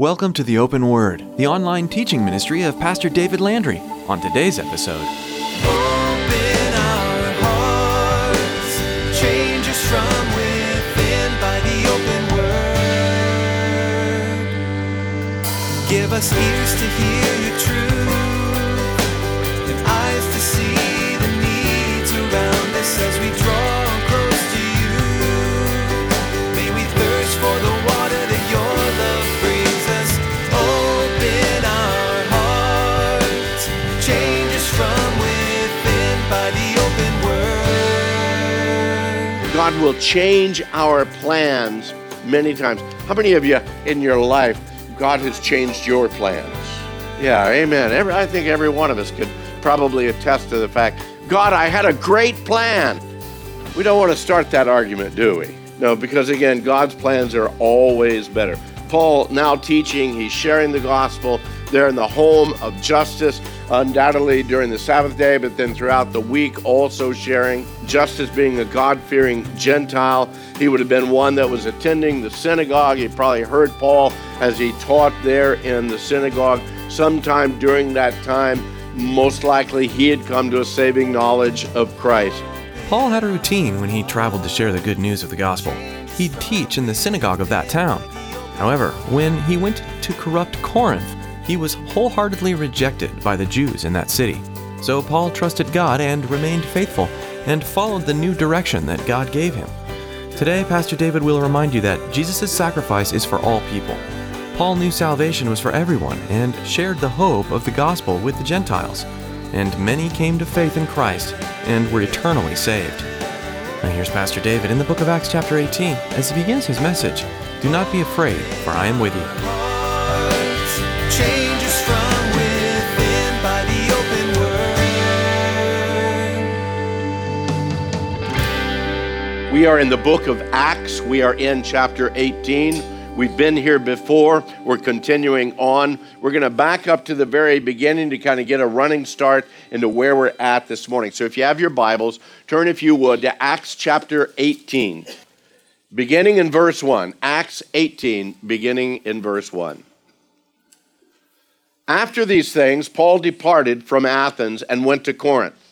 Welcome to the Open Word, the online teaching ministry of Pastor David Landry. On today's episode, Open our hearts, change us from within by the open word. Give us ears to hear your truth and eyes to see the needs around us as we draw will change our plans many times. How many of you in your life, God has changed your plans? Yeah, amen. Every, I think every one of us could probably attest to the fact God, I had a great plan. We don't want to start that argument, do we? No, because again, God's plans are always better. Paul now teaching, he's sharing the gospel. They're in the home of Justus, undoubtedly during the Sabbath day, but then throughout the week, also sharing. Justus being a God fearing Gentile, he would have been one that was attending the synagogue. He probably heard Paul as he taught there in the synagogue. Sometime during that time, most likely he had come to a saving knowledge of Christ. Paul had a routine when he traveled to share the good news of the gospel. He'd teach in the synagogue of that town. However, when he went to corrupt Corinth, he was wholeheartedly rejected by the Jews in that city. So Paul trusted God and remained faithful and followed the new direction that God gave him. Today, Pastor David will remind you that Jesus' sacrifice is for all people. Paul knew salvation was for everyone and shared the hope of the gospel with the Gentiles. And many came to faith in Christ and were eternally saved. Now here's Pastor David in the book of Acts, chapter 18, as he begins his message Do not be afraid, for I am with you. We are in the book of Acts. We are in chapter 18. We've been here before. We're continuing on. We're going to back up to the very beginning to kind of get a running start into where we're at this morning. So if you have your Bibles, turn, if you would, to Acts chapter 18, beginning in verse 1. Acts 18, beginning in verse 1. After these things, Paul departed from Athens and went to Corinth.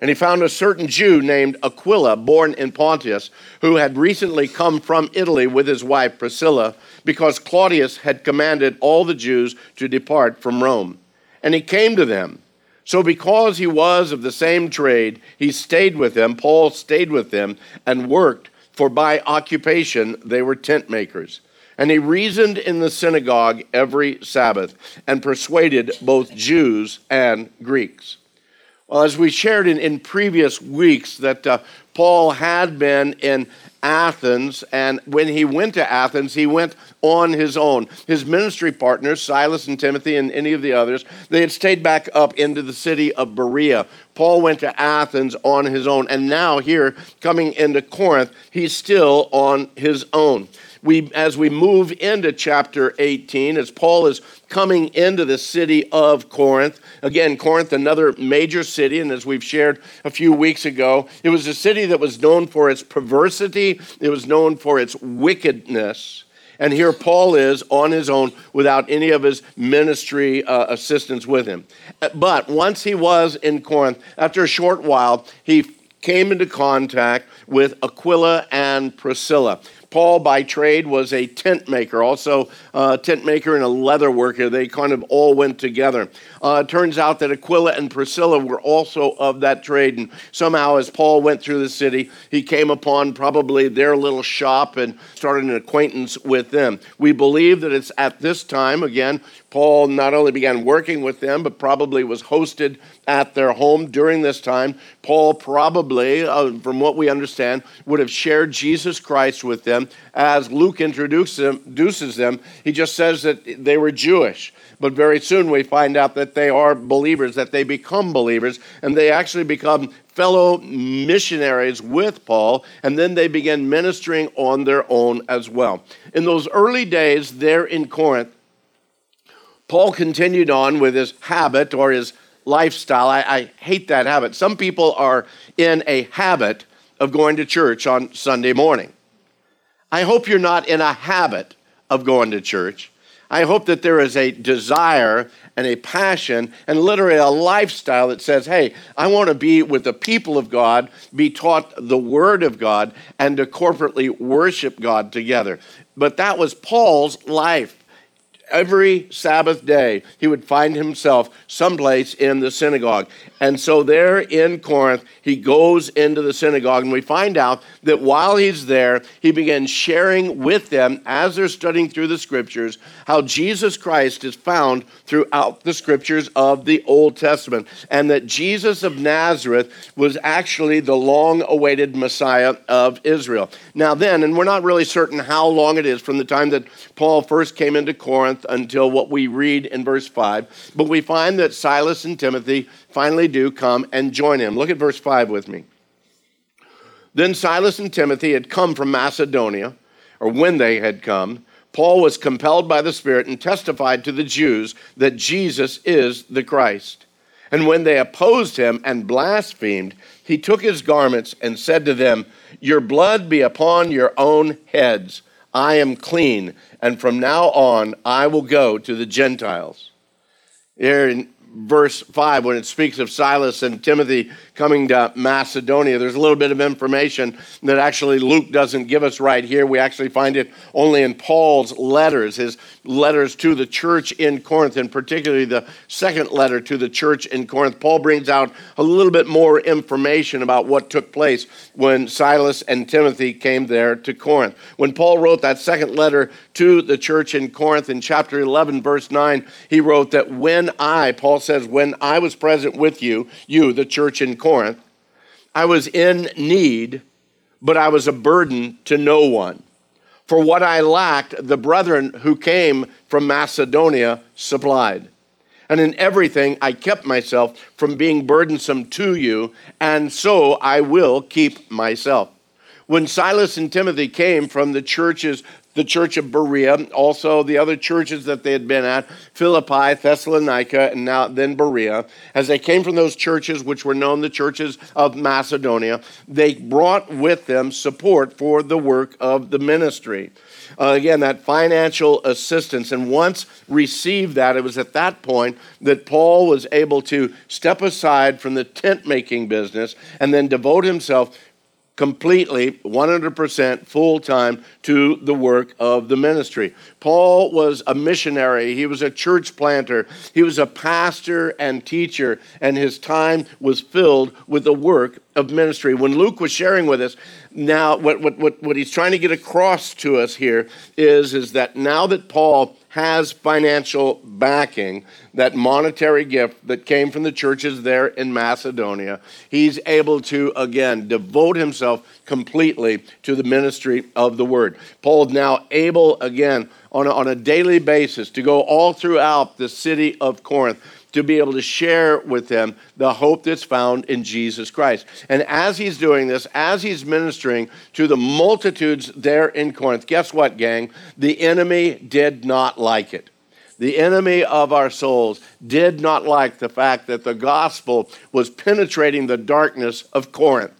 And he found a certain Jew named Aquila, born in Pontus, who had recently come from Italy with his wife Priscilla, because Claudius had commanded all the Jews to depart from Rome. And he came to them. So, because he was of the same trade, he stayed with them. Paul stayed with them and worked, for by occupation they were tent makers. And he reasoned in the synagogue every Sabbath and persuaded both Jews and Greeks. Well, as we shared in, in previous weeks, that uh, Paul had been in Athens, and when he went to Athens, he went on his own. His ministry partners, Silas and Timothy, and any of the others, they had stayed back up into the city of Berea. Paul went to Athens on his own, and now here, coming into Corinth, he's still on his own we as we move into chapter 18 as paul is coming into the city of corinth. Again corinth another major city and as we've shared a few weeks ago it was a city that was known for its perversity it was known for its wickedness. And here paul is on his own without any of his ministry uh, assistants with him. But once he was in corinth after a short while he came into contact with aquila and priscilla Paul, by trade, was a tent maker, also a tent maker and a leather worker. They kind of all went together. Uh, it turns out that Aquila and Priscilla were also of that trade, and somehow, as Paul went through the city, he came upon probably their little shop and started an acquaintance with them. We believe that it's at this time, again, Paul not only began working with them, but probably was hosted at their home during this time. Paul probably, uh, from what we understand, would have shared Jesus Christ with them. As Luke introduces them, he just says that they were Jewish. But very soon we find out that they are believers, that they become believers, and they actually become fellow missionaries with Paul, and then they begin ministering on their own as well. In those early days there in Corinth, Paul continued on with his habit or his lifestyle. I, I, hate that habit. Some people are in a habit of going to church on Sunday morning. I hope you're not in a habit of going to church. I hope that there is a desire and a passion and literally a lifestyle that says, hey, I want to be with the people of God, be taught the Word of God, and to corporately worship God together. But that was Paul's life every Sabbath day, he would find himself someplace in the synagogue. And so, there in Corinth, he goes into the synagogue, and we find out that while he's there, he begins sharing with them, as they're studying through the scriptures, how Jesus Christ is found throughout the scriptures of the Old Testament, and that Jesus of Nazareth was actually the long awaited Messiah of Israel. Now, then, and we're not really certain how long it is from the time that Paul first came into Corinth until what we read in verse 5. But we find that Silas and Timothy finally do come and join him. Look at verse 5 with me. Then Silas and Timothy had come from Macedonia, or when they had come. Paul was compelled by the Spirit and testified to the Jews that Jesus is the Christ. And when they opposed him and blasphemed, he took his garments and said to them, Your blood be upon your own heads. I am clean, and from now on I will go to the Gentiles. Here in verse 5, when it speaks of Silas and Timothy coming to Macedonia. There's a little bit of information that actually Luke doesn't give us right here. We actually find it only in Paul's letters, his letters to the church in Corinth, and particularly the second letter to the church in Corinth. Paul brings out a little bit more information about what took place when Silas and Timothy came there to Corinth. When Paul wrote that second letter to the church in Corinth in chapter 11, verse 9, he wrote that when I, Paul says, when I was present with you, you, the church in Corinth. I was in need, but I was a burden to no one. For what I lacked, the brethren who came from Macedonia supplied. And in everything, I kept myself from being burdensome to you, and so I will keep myself. When Silas and Timothy came from the churches the church of Berea, also the other churches that they had been at, Philippi, Thessalonica, and now then Berea. As they came from those churches, which were known the churches of Macedonia, they brought with them support for the work of the ministry. Uh, again, that financial assistance. And once received that, it was at that point that Paul was able to step aside from the tent making business and then devote himself completely, 100% full time to the work of the ministry. Paul was a missionary, he was a church planter, he was a pastor and teacher, and his time was filled with the work of ministry. When Luke was sharing with us, now what, what, what, what he's trying to get across to us here is, is that now that Paul has financial backing, that monetary gift that came from the churches there in Macedonia, he's able to, again, devote himself completely to the ministry of the word. Paul's now able, again, on a, on a daily basis to go all throughout the city of Corinth to be able to share with them the hope that's found in Jesus Christ. And as he's doing this, as he's ministering to the multitudes there in Corinth, guess what, gang? The enemy did not like it. The enemy of our souls did not like the fact that the gospel was penetrating the darkness of Corinth.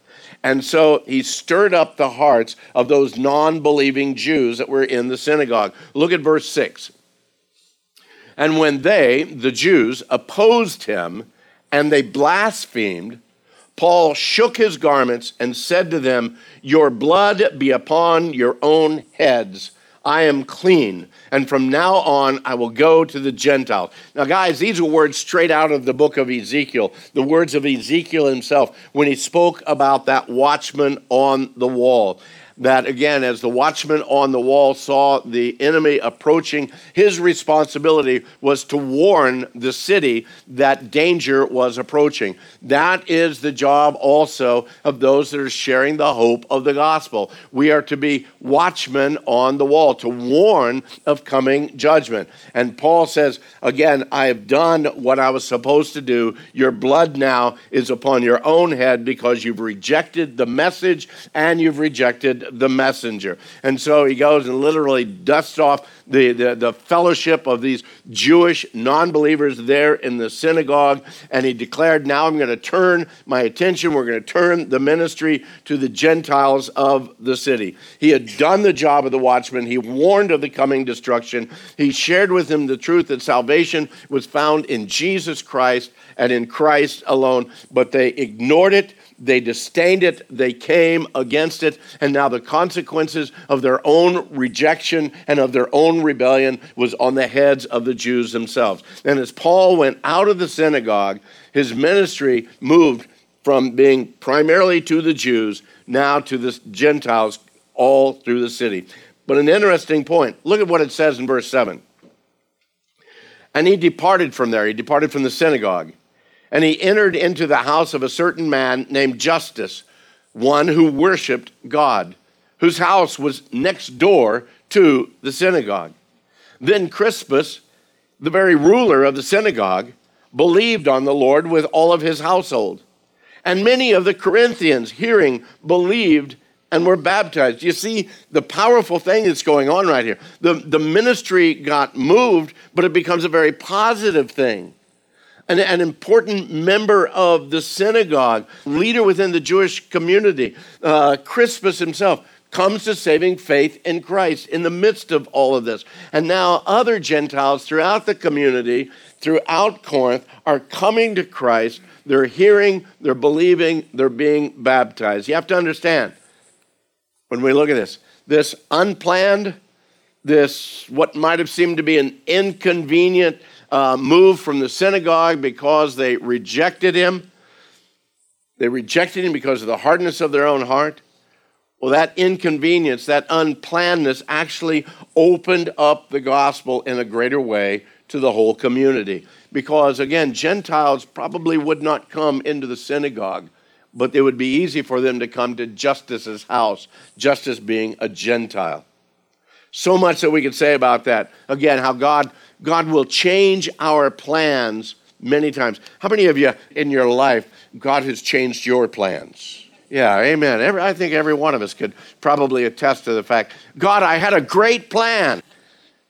And so he stirred up the hearts of those non believing Jews that were in the synagogue. Look at verse 6. And when they, the Jews, opposed him and they blasphemed, Paul shook his garments and said to them, Your blood be upon your own heads. I am clean, and from now on I will go to the Gentiles. Now, guys, these are words straight out of the book of Ezekiel, the words of Ezekiel himself when he spoke about that watchman on the wall that again, as the watchman on the wall saw the enemy approaching, his responsibility was to warn the city that danger was approaching. That is the job also of those that are sharing the hope of the gospel. We are to be watchmen on the wall, to warn of coming judgment. And Paul says, again, I have done what I was supposed to do. Your blood now is upon your own head because you've rejected the message and you've rejected the messenger. And so he goes and literally dusts off the, the, the fellowship of these Jewish non believers there in the synagogue. And he declared, Now I'm going to turn my attention, we're going to turn the ministry to the Gentiles of the city. He had done the job of the watchman, he warned of the coming destruction, he shared with them the truth that salvation was found in Jesus Christ and in Christ alone, but they ignored it they disdained it, they came against it, and now the consequences of their own rejection and of their own rebellion was on the heads of the Jews themselves. And as Paul went out of the synagogue, his ministry moved from being primarily to the Jews now to the Gentiles all through the city. But an interesting point look at what it says in verse 7. And he departed from there, he departed from the synagogue and he entered into the house of a certain man named Justus, one who worshiped God, whose house was next door to the synagogue. Then Crispus, the very ruler of the synagogue, believed on the Lord with all of his household. And many of the Corinthians, hearing, believed and were baptized. You see the powerful thing that's going on right here. The, the ministry got moved, but it becomes a very positive thing an, an important member of the synagogue, leader within the Jewish community, uh, Crispus himself comes to saving faith in Christ in the midst of all of this. And now other Gentiles throughout the community, throughout Corinth, are coming to Christ. They're hearing, they're believing, they're being baptized. You have to understand when we look at this, this unplanned, this what might have seemed to be an inconvenient uh, moved from the synagogue because they rejected him. They rejected him because of the hardness of their own heart. Well, that inconvenience, that unplannedness actually opened up the gospel in a greater way to the whole community. Because again, Gentiles probably would not come into the synagogue, but it would be easy for them to come to Justus's house, Justus being a Gentile. So much that we could say about that. Again, how God God will change our plans many times. How many of you in your life, God has changed your plans? Yeah, amen. Every, I think every one of us could probably attest to the fact God, I had a great plan.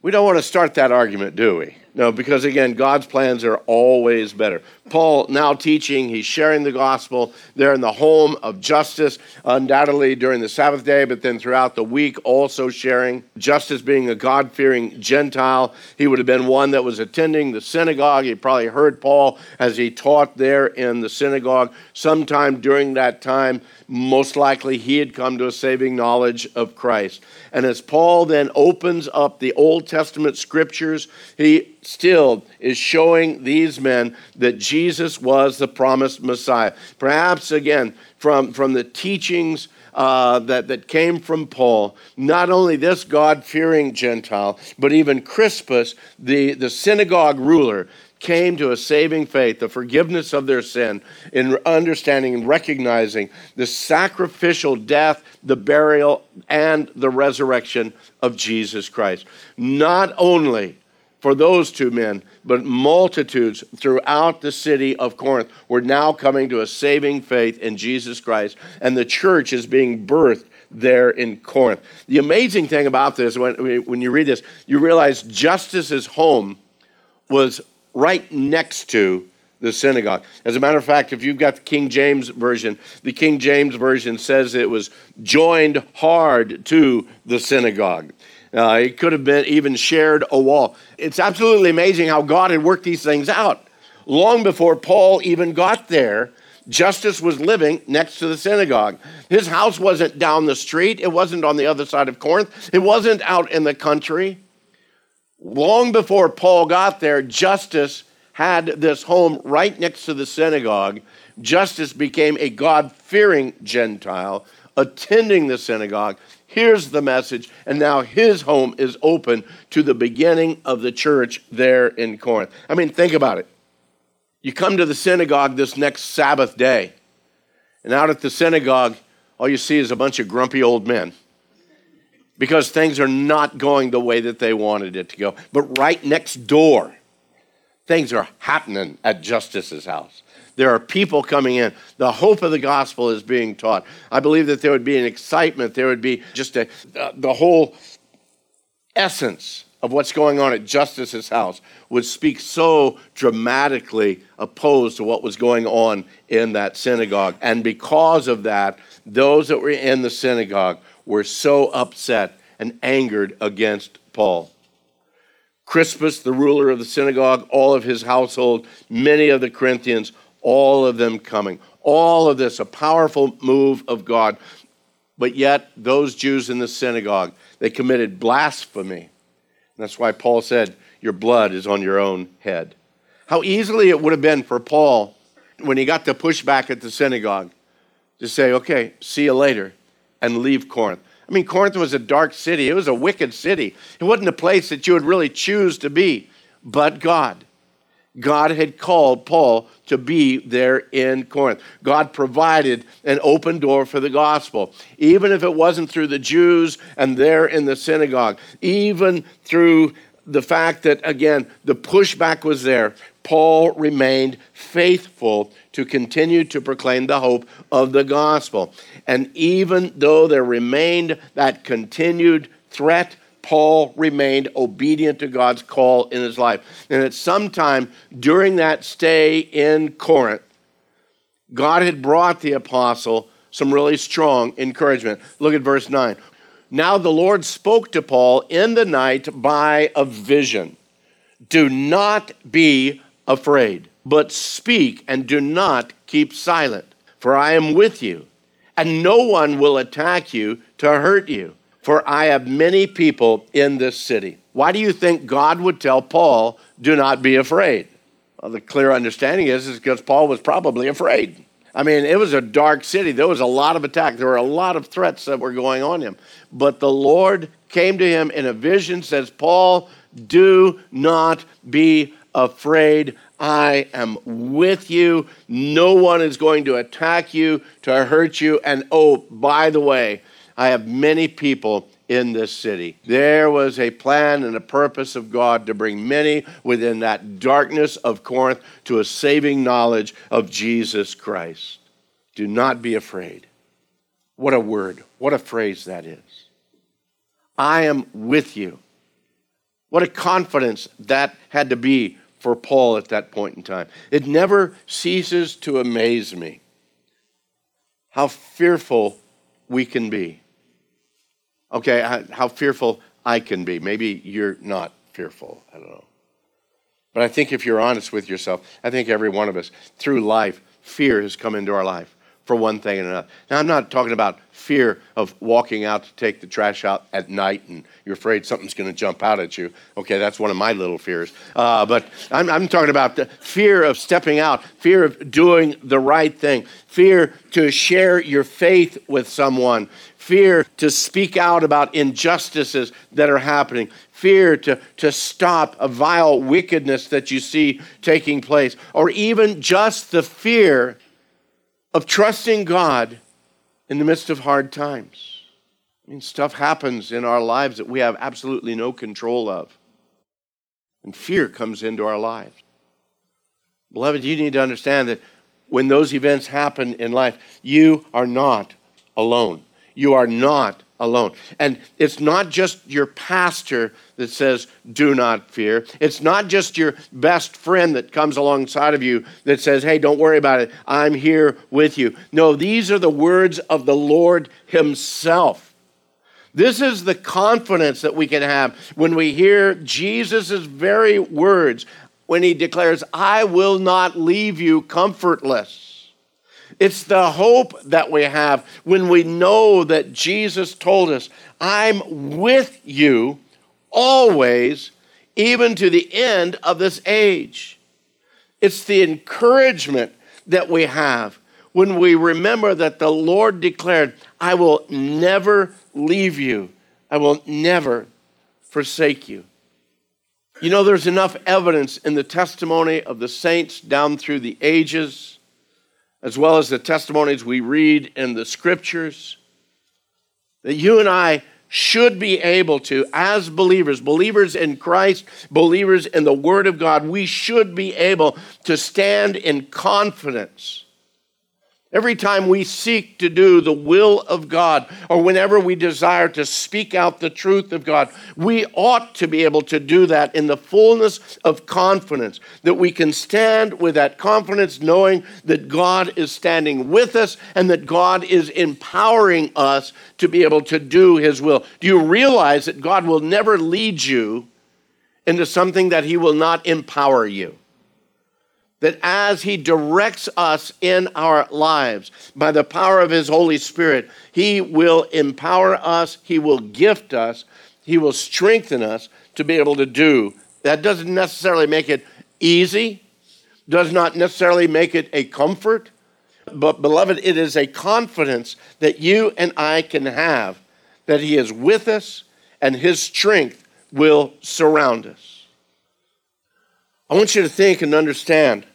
We don't want to start that argument, do we? No, because again, God's plans are always better. Paul now teaching, he's sharing the gospel there in the home of Justus, undoubtedly during the Sabbath day, but then throughout the week also sharing. Justus being a God fearing Gentile, he would have been one that was attending the synagogue. He probably heard Paul as he taught there in the synagogue. Sometime during that time, most likely he had come to a saving knowledge of Christ. And as Paul then opens up the Old Testament scriptures, he still is showing these men that Jesus was the promised Messiah. Perhaps, again, from, from the teachings uh, that, that came from Paul, not only this God fearing Gentile, but even Crispus, the, the synagogue ruler, came to a saving faith, the forgiveness of their sin, in understanding and recognizing the sacrificial death, the burial, and the resurrection of Jesus Christ. Not only for those two men, but multitudes throughout the city of Corinth were now coming to a saving faith in Jesus Christ, and the church is being birthed there in Corinth. The amazing thing about this, when, when you read this, you realize Justus's home was right next to the synagogue. As a matter of fact, if you've got the King James Version, the King James Version says it was joined hard to the synagogue. Uh, it could have been even shared a wall. It's absolutely amazing how God had worked these things out. Long before Paul even got there, Justus was living next to the synagogue. His house wasn't down the street, it wasn't on the other side of Corinth, it wasn't out in the country. Long before Paul got there, Justus had this home right next to the synagogue. Justus became a God fearing Gentile, attending the synagogue. Here's the message, and now his home is open to the beginning of the church there in Corinth. I mean, think about it. You come to the synagogue this next Sabbath day, and out at the synagogue, all you see is a bunch of grumpy old men because things are not going the way that they wanted it to go. But right next door, things are happening at Justus's house. There are people coming in. The hope of the gospel is being taught. I believe that there would be an excitement. There would be just a, uh, the whole essence of what's going on at Justus's house would speak so dramatically opposed to what was going on in that synagogue. And because of that, those that were in the synagogue were so upset and angered against Paul. Crispus, the ruler of the synagogue, all of his household, many of the Corinthians, all of them coming. All of this, a powerful move of God. But yet, those Jews in the synagogue, they committed blasphemy. That's why Paul said, Your blood is on your own head. How easily it would have been for Paul when he got the pushback at the synagogue to say, Okay, see you later, and leave Corinth. I mean, Corinth was a dark city, it was a wicked city. It wasn't a place that you would really choose to be, but God. God had called Paul to be there in Corinth. God provided an open door for the gospel, even if it wasn't through the Jews and there in the synagogue, even through the fact that, again, the pushback was there. Paul remained faithful to continue to proclaim the hope of the gospel. And even though there remained that continued threat, Paul remained obedient to God's call in his life. And at some time during that stay in Corinth, God had brought the apostle some really strong encouragement. Look at verse 9. Now the Lord spoke to Paul in the night by a vision. Do not be afraid, but speak and do not keep silent, for I am with you, and no one will attack you to hurt you, for I have many people in this city. Why do you think God would tell Paul, do not be afraid? Well, the clear understanding is, is because Paul was probably afraid. I mean, it was a dark city. There was a lot of attack. There were a lot of threats that were going on him. But the Lord came to him in a vision, says, Paul, do not be afraid. I am with you. No one is going to attack you, to hurt you. And oh, by the way, I have many people in this city. There was a plan and a purpose of God to bring many within that darkness of Corinth to a saving knowledge of Jesus Christ. Do not be afraid. What a word, what a phrase that is. I am with you. What a confidence that had to be for Paul at that point in time. It never ceases to amaze me how fearful we can be. Okay, how fearful I can be. Maybe you're not fearful. I don't know. But I think if you're honest with yourself, I think every one of us, through life, fear has come into our life for one thing and another. Now, I'm not talking about fear of walking out to take the trash out at night and you're afraid something's going to jump out at you. Okay, that's one of my little fears. Uh, but I'm, I'm talking about the fear of stepping out, fear of doing the right thing, fear to share your faith with someone, fear to speak out about injustices that are happening, fear to, to stop a vile wickedness that you see taking place, or even just the fear of trusting God in the midst of hard times. I mean, stuff happens in our lives that we have absolutely no control of. And fear comes into our lives. Beloved, you need to understand that when those events happen in life, you are not alone. You are not alone. And it's not just your pastor that says, do not fear. It's not just your best friend that comes alongside of you that says, hey, don't worry about it. I'm here with you. No, these are the words of the Lord Himself. This is the confidence that we can have when we hear Jesus' very words when He declares, I will not leave you comfortless. It's the hope that we have when we know that Jesus told us, I'm with you always, even to the end of this age. It's the encouragement that we have when we remember that the Lord declared, I will never leave you, I will never forsake you. You know, there's enough evidence in the testimony of the saints down through the ages as well as the testimonies we read in the scriptures, that you and I should be able to, as believers, believers in Christ, believers in the Word of God, we should be able to stand in confidence Every time we seek to do the will of God, or whenever we desire to speak out the truth of God, we ought to be able to do that in the fullness of confidence, that we can stand with that confidence, knowing that God is standing with us and that God is empowering us to be able to do His will. Do you realize that God will never lead you into something that He will not empower you? That as He directs us in our lives by the power of His Holy Spirit, He will empower us, He will gift us, He will strengthen us to be able to do. That doesn't necessarily make it easy, does not necessarily make it a comfort, but beloved, it is a confidence that you and I can have that He is with us and His strength will surround us. I want you to think and understand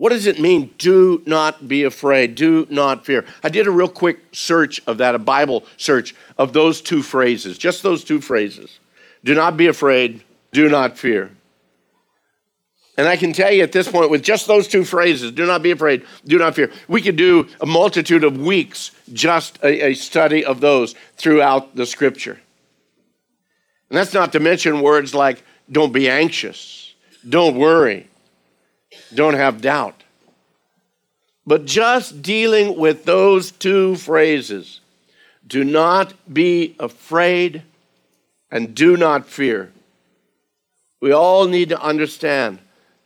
what does it mean, do not be afraid, do not fear? I did a real quick search of that, a Bible search of those two phrases, just those two phrases. Do not be afraid, do not fear. And I can tell you at this point, with just those two phrases, do not be afraid, do not fear, we could do a multitude of weeks just a, a study of those throughout the scripture. And that's not to mention words like don't be anxious, don't worry, don't have doubt. But just dealing with those two phrases do not be afraid and do not fear. We all need to understand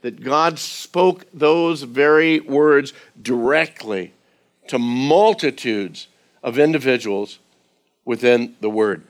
that God spoke those very words directly to multitudes of individuals within the Word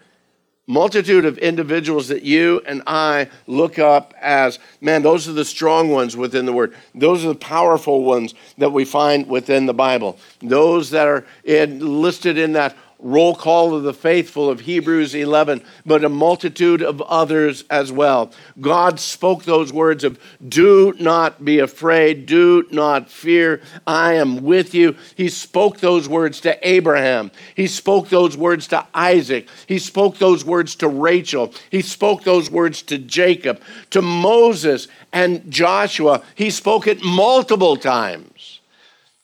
multitude of individuals that you and I look up as, man, those are the strong ones within the Word. Those are the powerful ones that we find within the Bible. Those that are in, listed in that roll call of the faithful of Hebrews 11, but a multitude of others as well. God spoke those words of, Do not be afraid, do not fear, I am with you. He spoke those words to Abraham, he spoke those words to Isaac, he spoke those words to Rachel, he spoke those words to Jacob, to Moses and Joshua. He spoke it multiple times.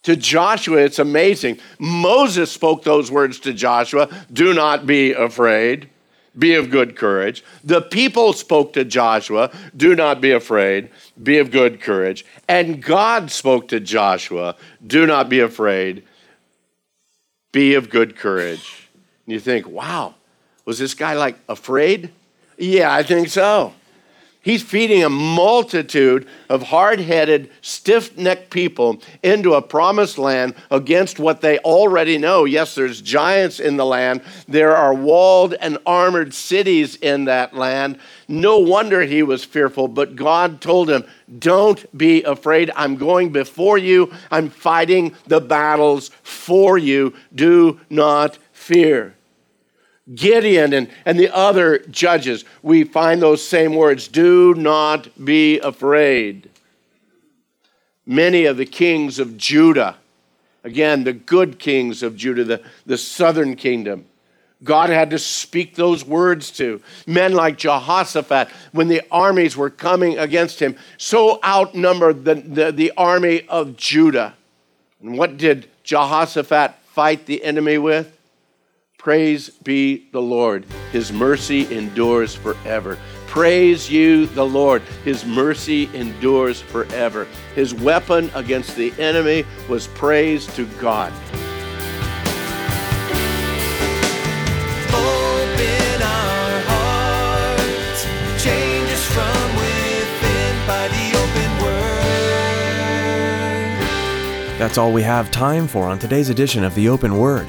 To Joshua, it's amazing. Moses spoke those words to Joshua do not be afraid, be of good courage. The people spoke to Joshua do not be afraid, be of good courage. And God spoke to Joshua do not be afraid, be of good courage. And you think, wow, was this guy like afraid? Yeah, I think so. He's feeding a multitude of hard headed, stiff necked people into a promised land against what they already know. Yes, there's giants in the land, there are walled and armored cities in that land. No wonder he was fearful, but God told him, Don't be afraid. I'm going before you, I'm fighting the battles for you. Do not fear. Gideon and, and the other judges, we find those same words do not be afraid. Many of the kings of Judah, again, the good kings of Judah, the, the southern kingdom, God had to speak those words to. Men like Jehoshaphat, when the armies were coming against him, so outnumbered the, the, the army of Judah. And what did Jehoshaphat fight the enemy with? Praise be the Lord. His mercy endures forever. Praise you, the Lord. His mercy endures forever. His weapon against the enemy was praise to God. Open our hearts, change us from within by the open word. That's all we have time for on today's edition of the Open Word.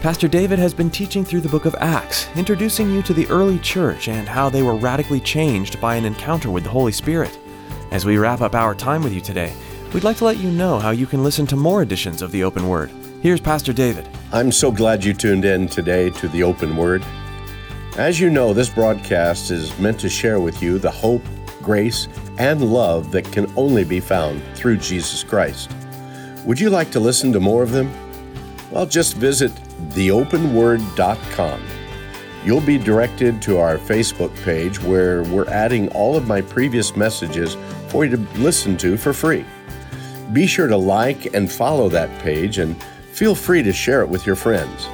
Pastor David has been teaching through the book of Acts, introducing you to the early church and how they were radically changed by an encounter with the Holy Spirit. As we wrap up our time with you today, we'd like to let you know how you can listen to more editions of the Open Word. Here's Pastor David. I'm so glad you tuned in today to the Open Word. As you know, this broadcast is meant to share with you the hope, grace, and love that can only be found through Jesus Christ. Would you like to listen to more of them? Well, just visit theopenword.com. You'll be directed to our Facebook page where we're adding all of my previous messages for you to listen to for free. Be sure to like and follow that page and feel free to share it with your friends.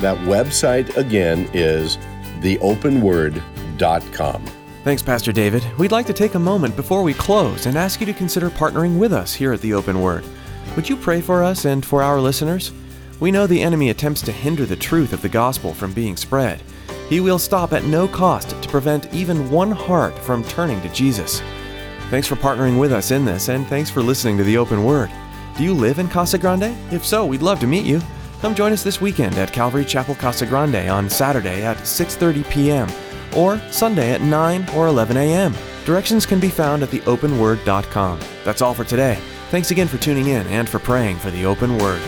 That website again is theopenword.com. Thanks, Pastor David. We'd like to take a moment before we close and ask you to consider partnering with us here at the Open Word. Would you pray for us and for our listeners? We know the enemy attempts to hinder the truth of the gospel from being spread. He will stop at no cost to prevent even one heart from turning to Jesus. Thanks for partnering with us in this, and thanks for listening to the Open Word. Do you live in Casa Grande? If so, we'd love to meet you. Come join us this weekend at Calvary Chapel Casa Grande on Saturday at 6:30 p.m. or Sunday at 9 or 11 a.m. Directions can be found at theopenword.com. That's all for today. Thanks again for tuning in and for praying for the Open Word.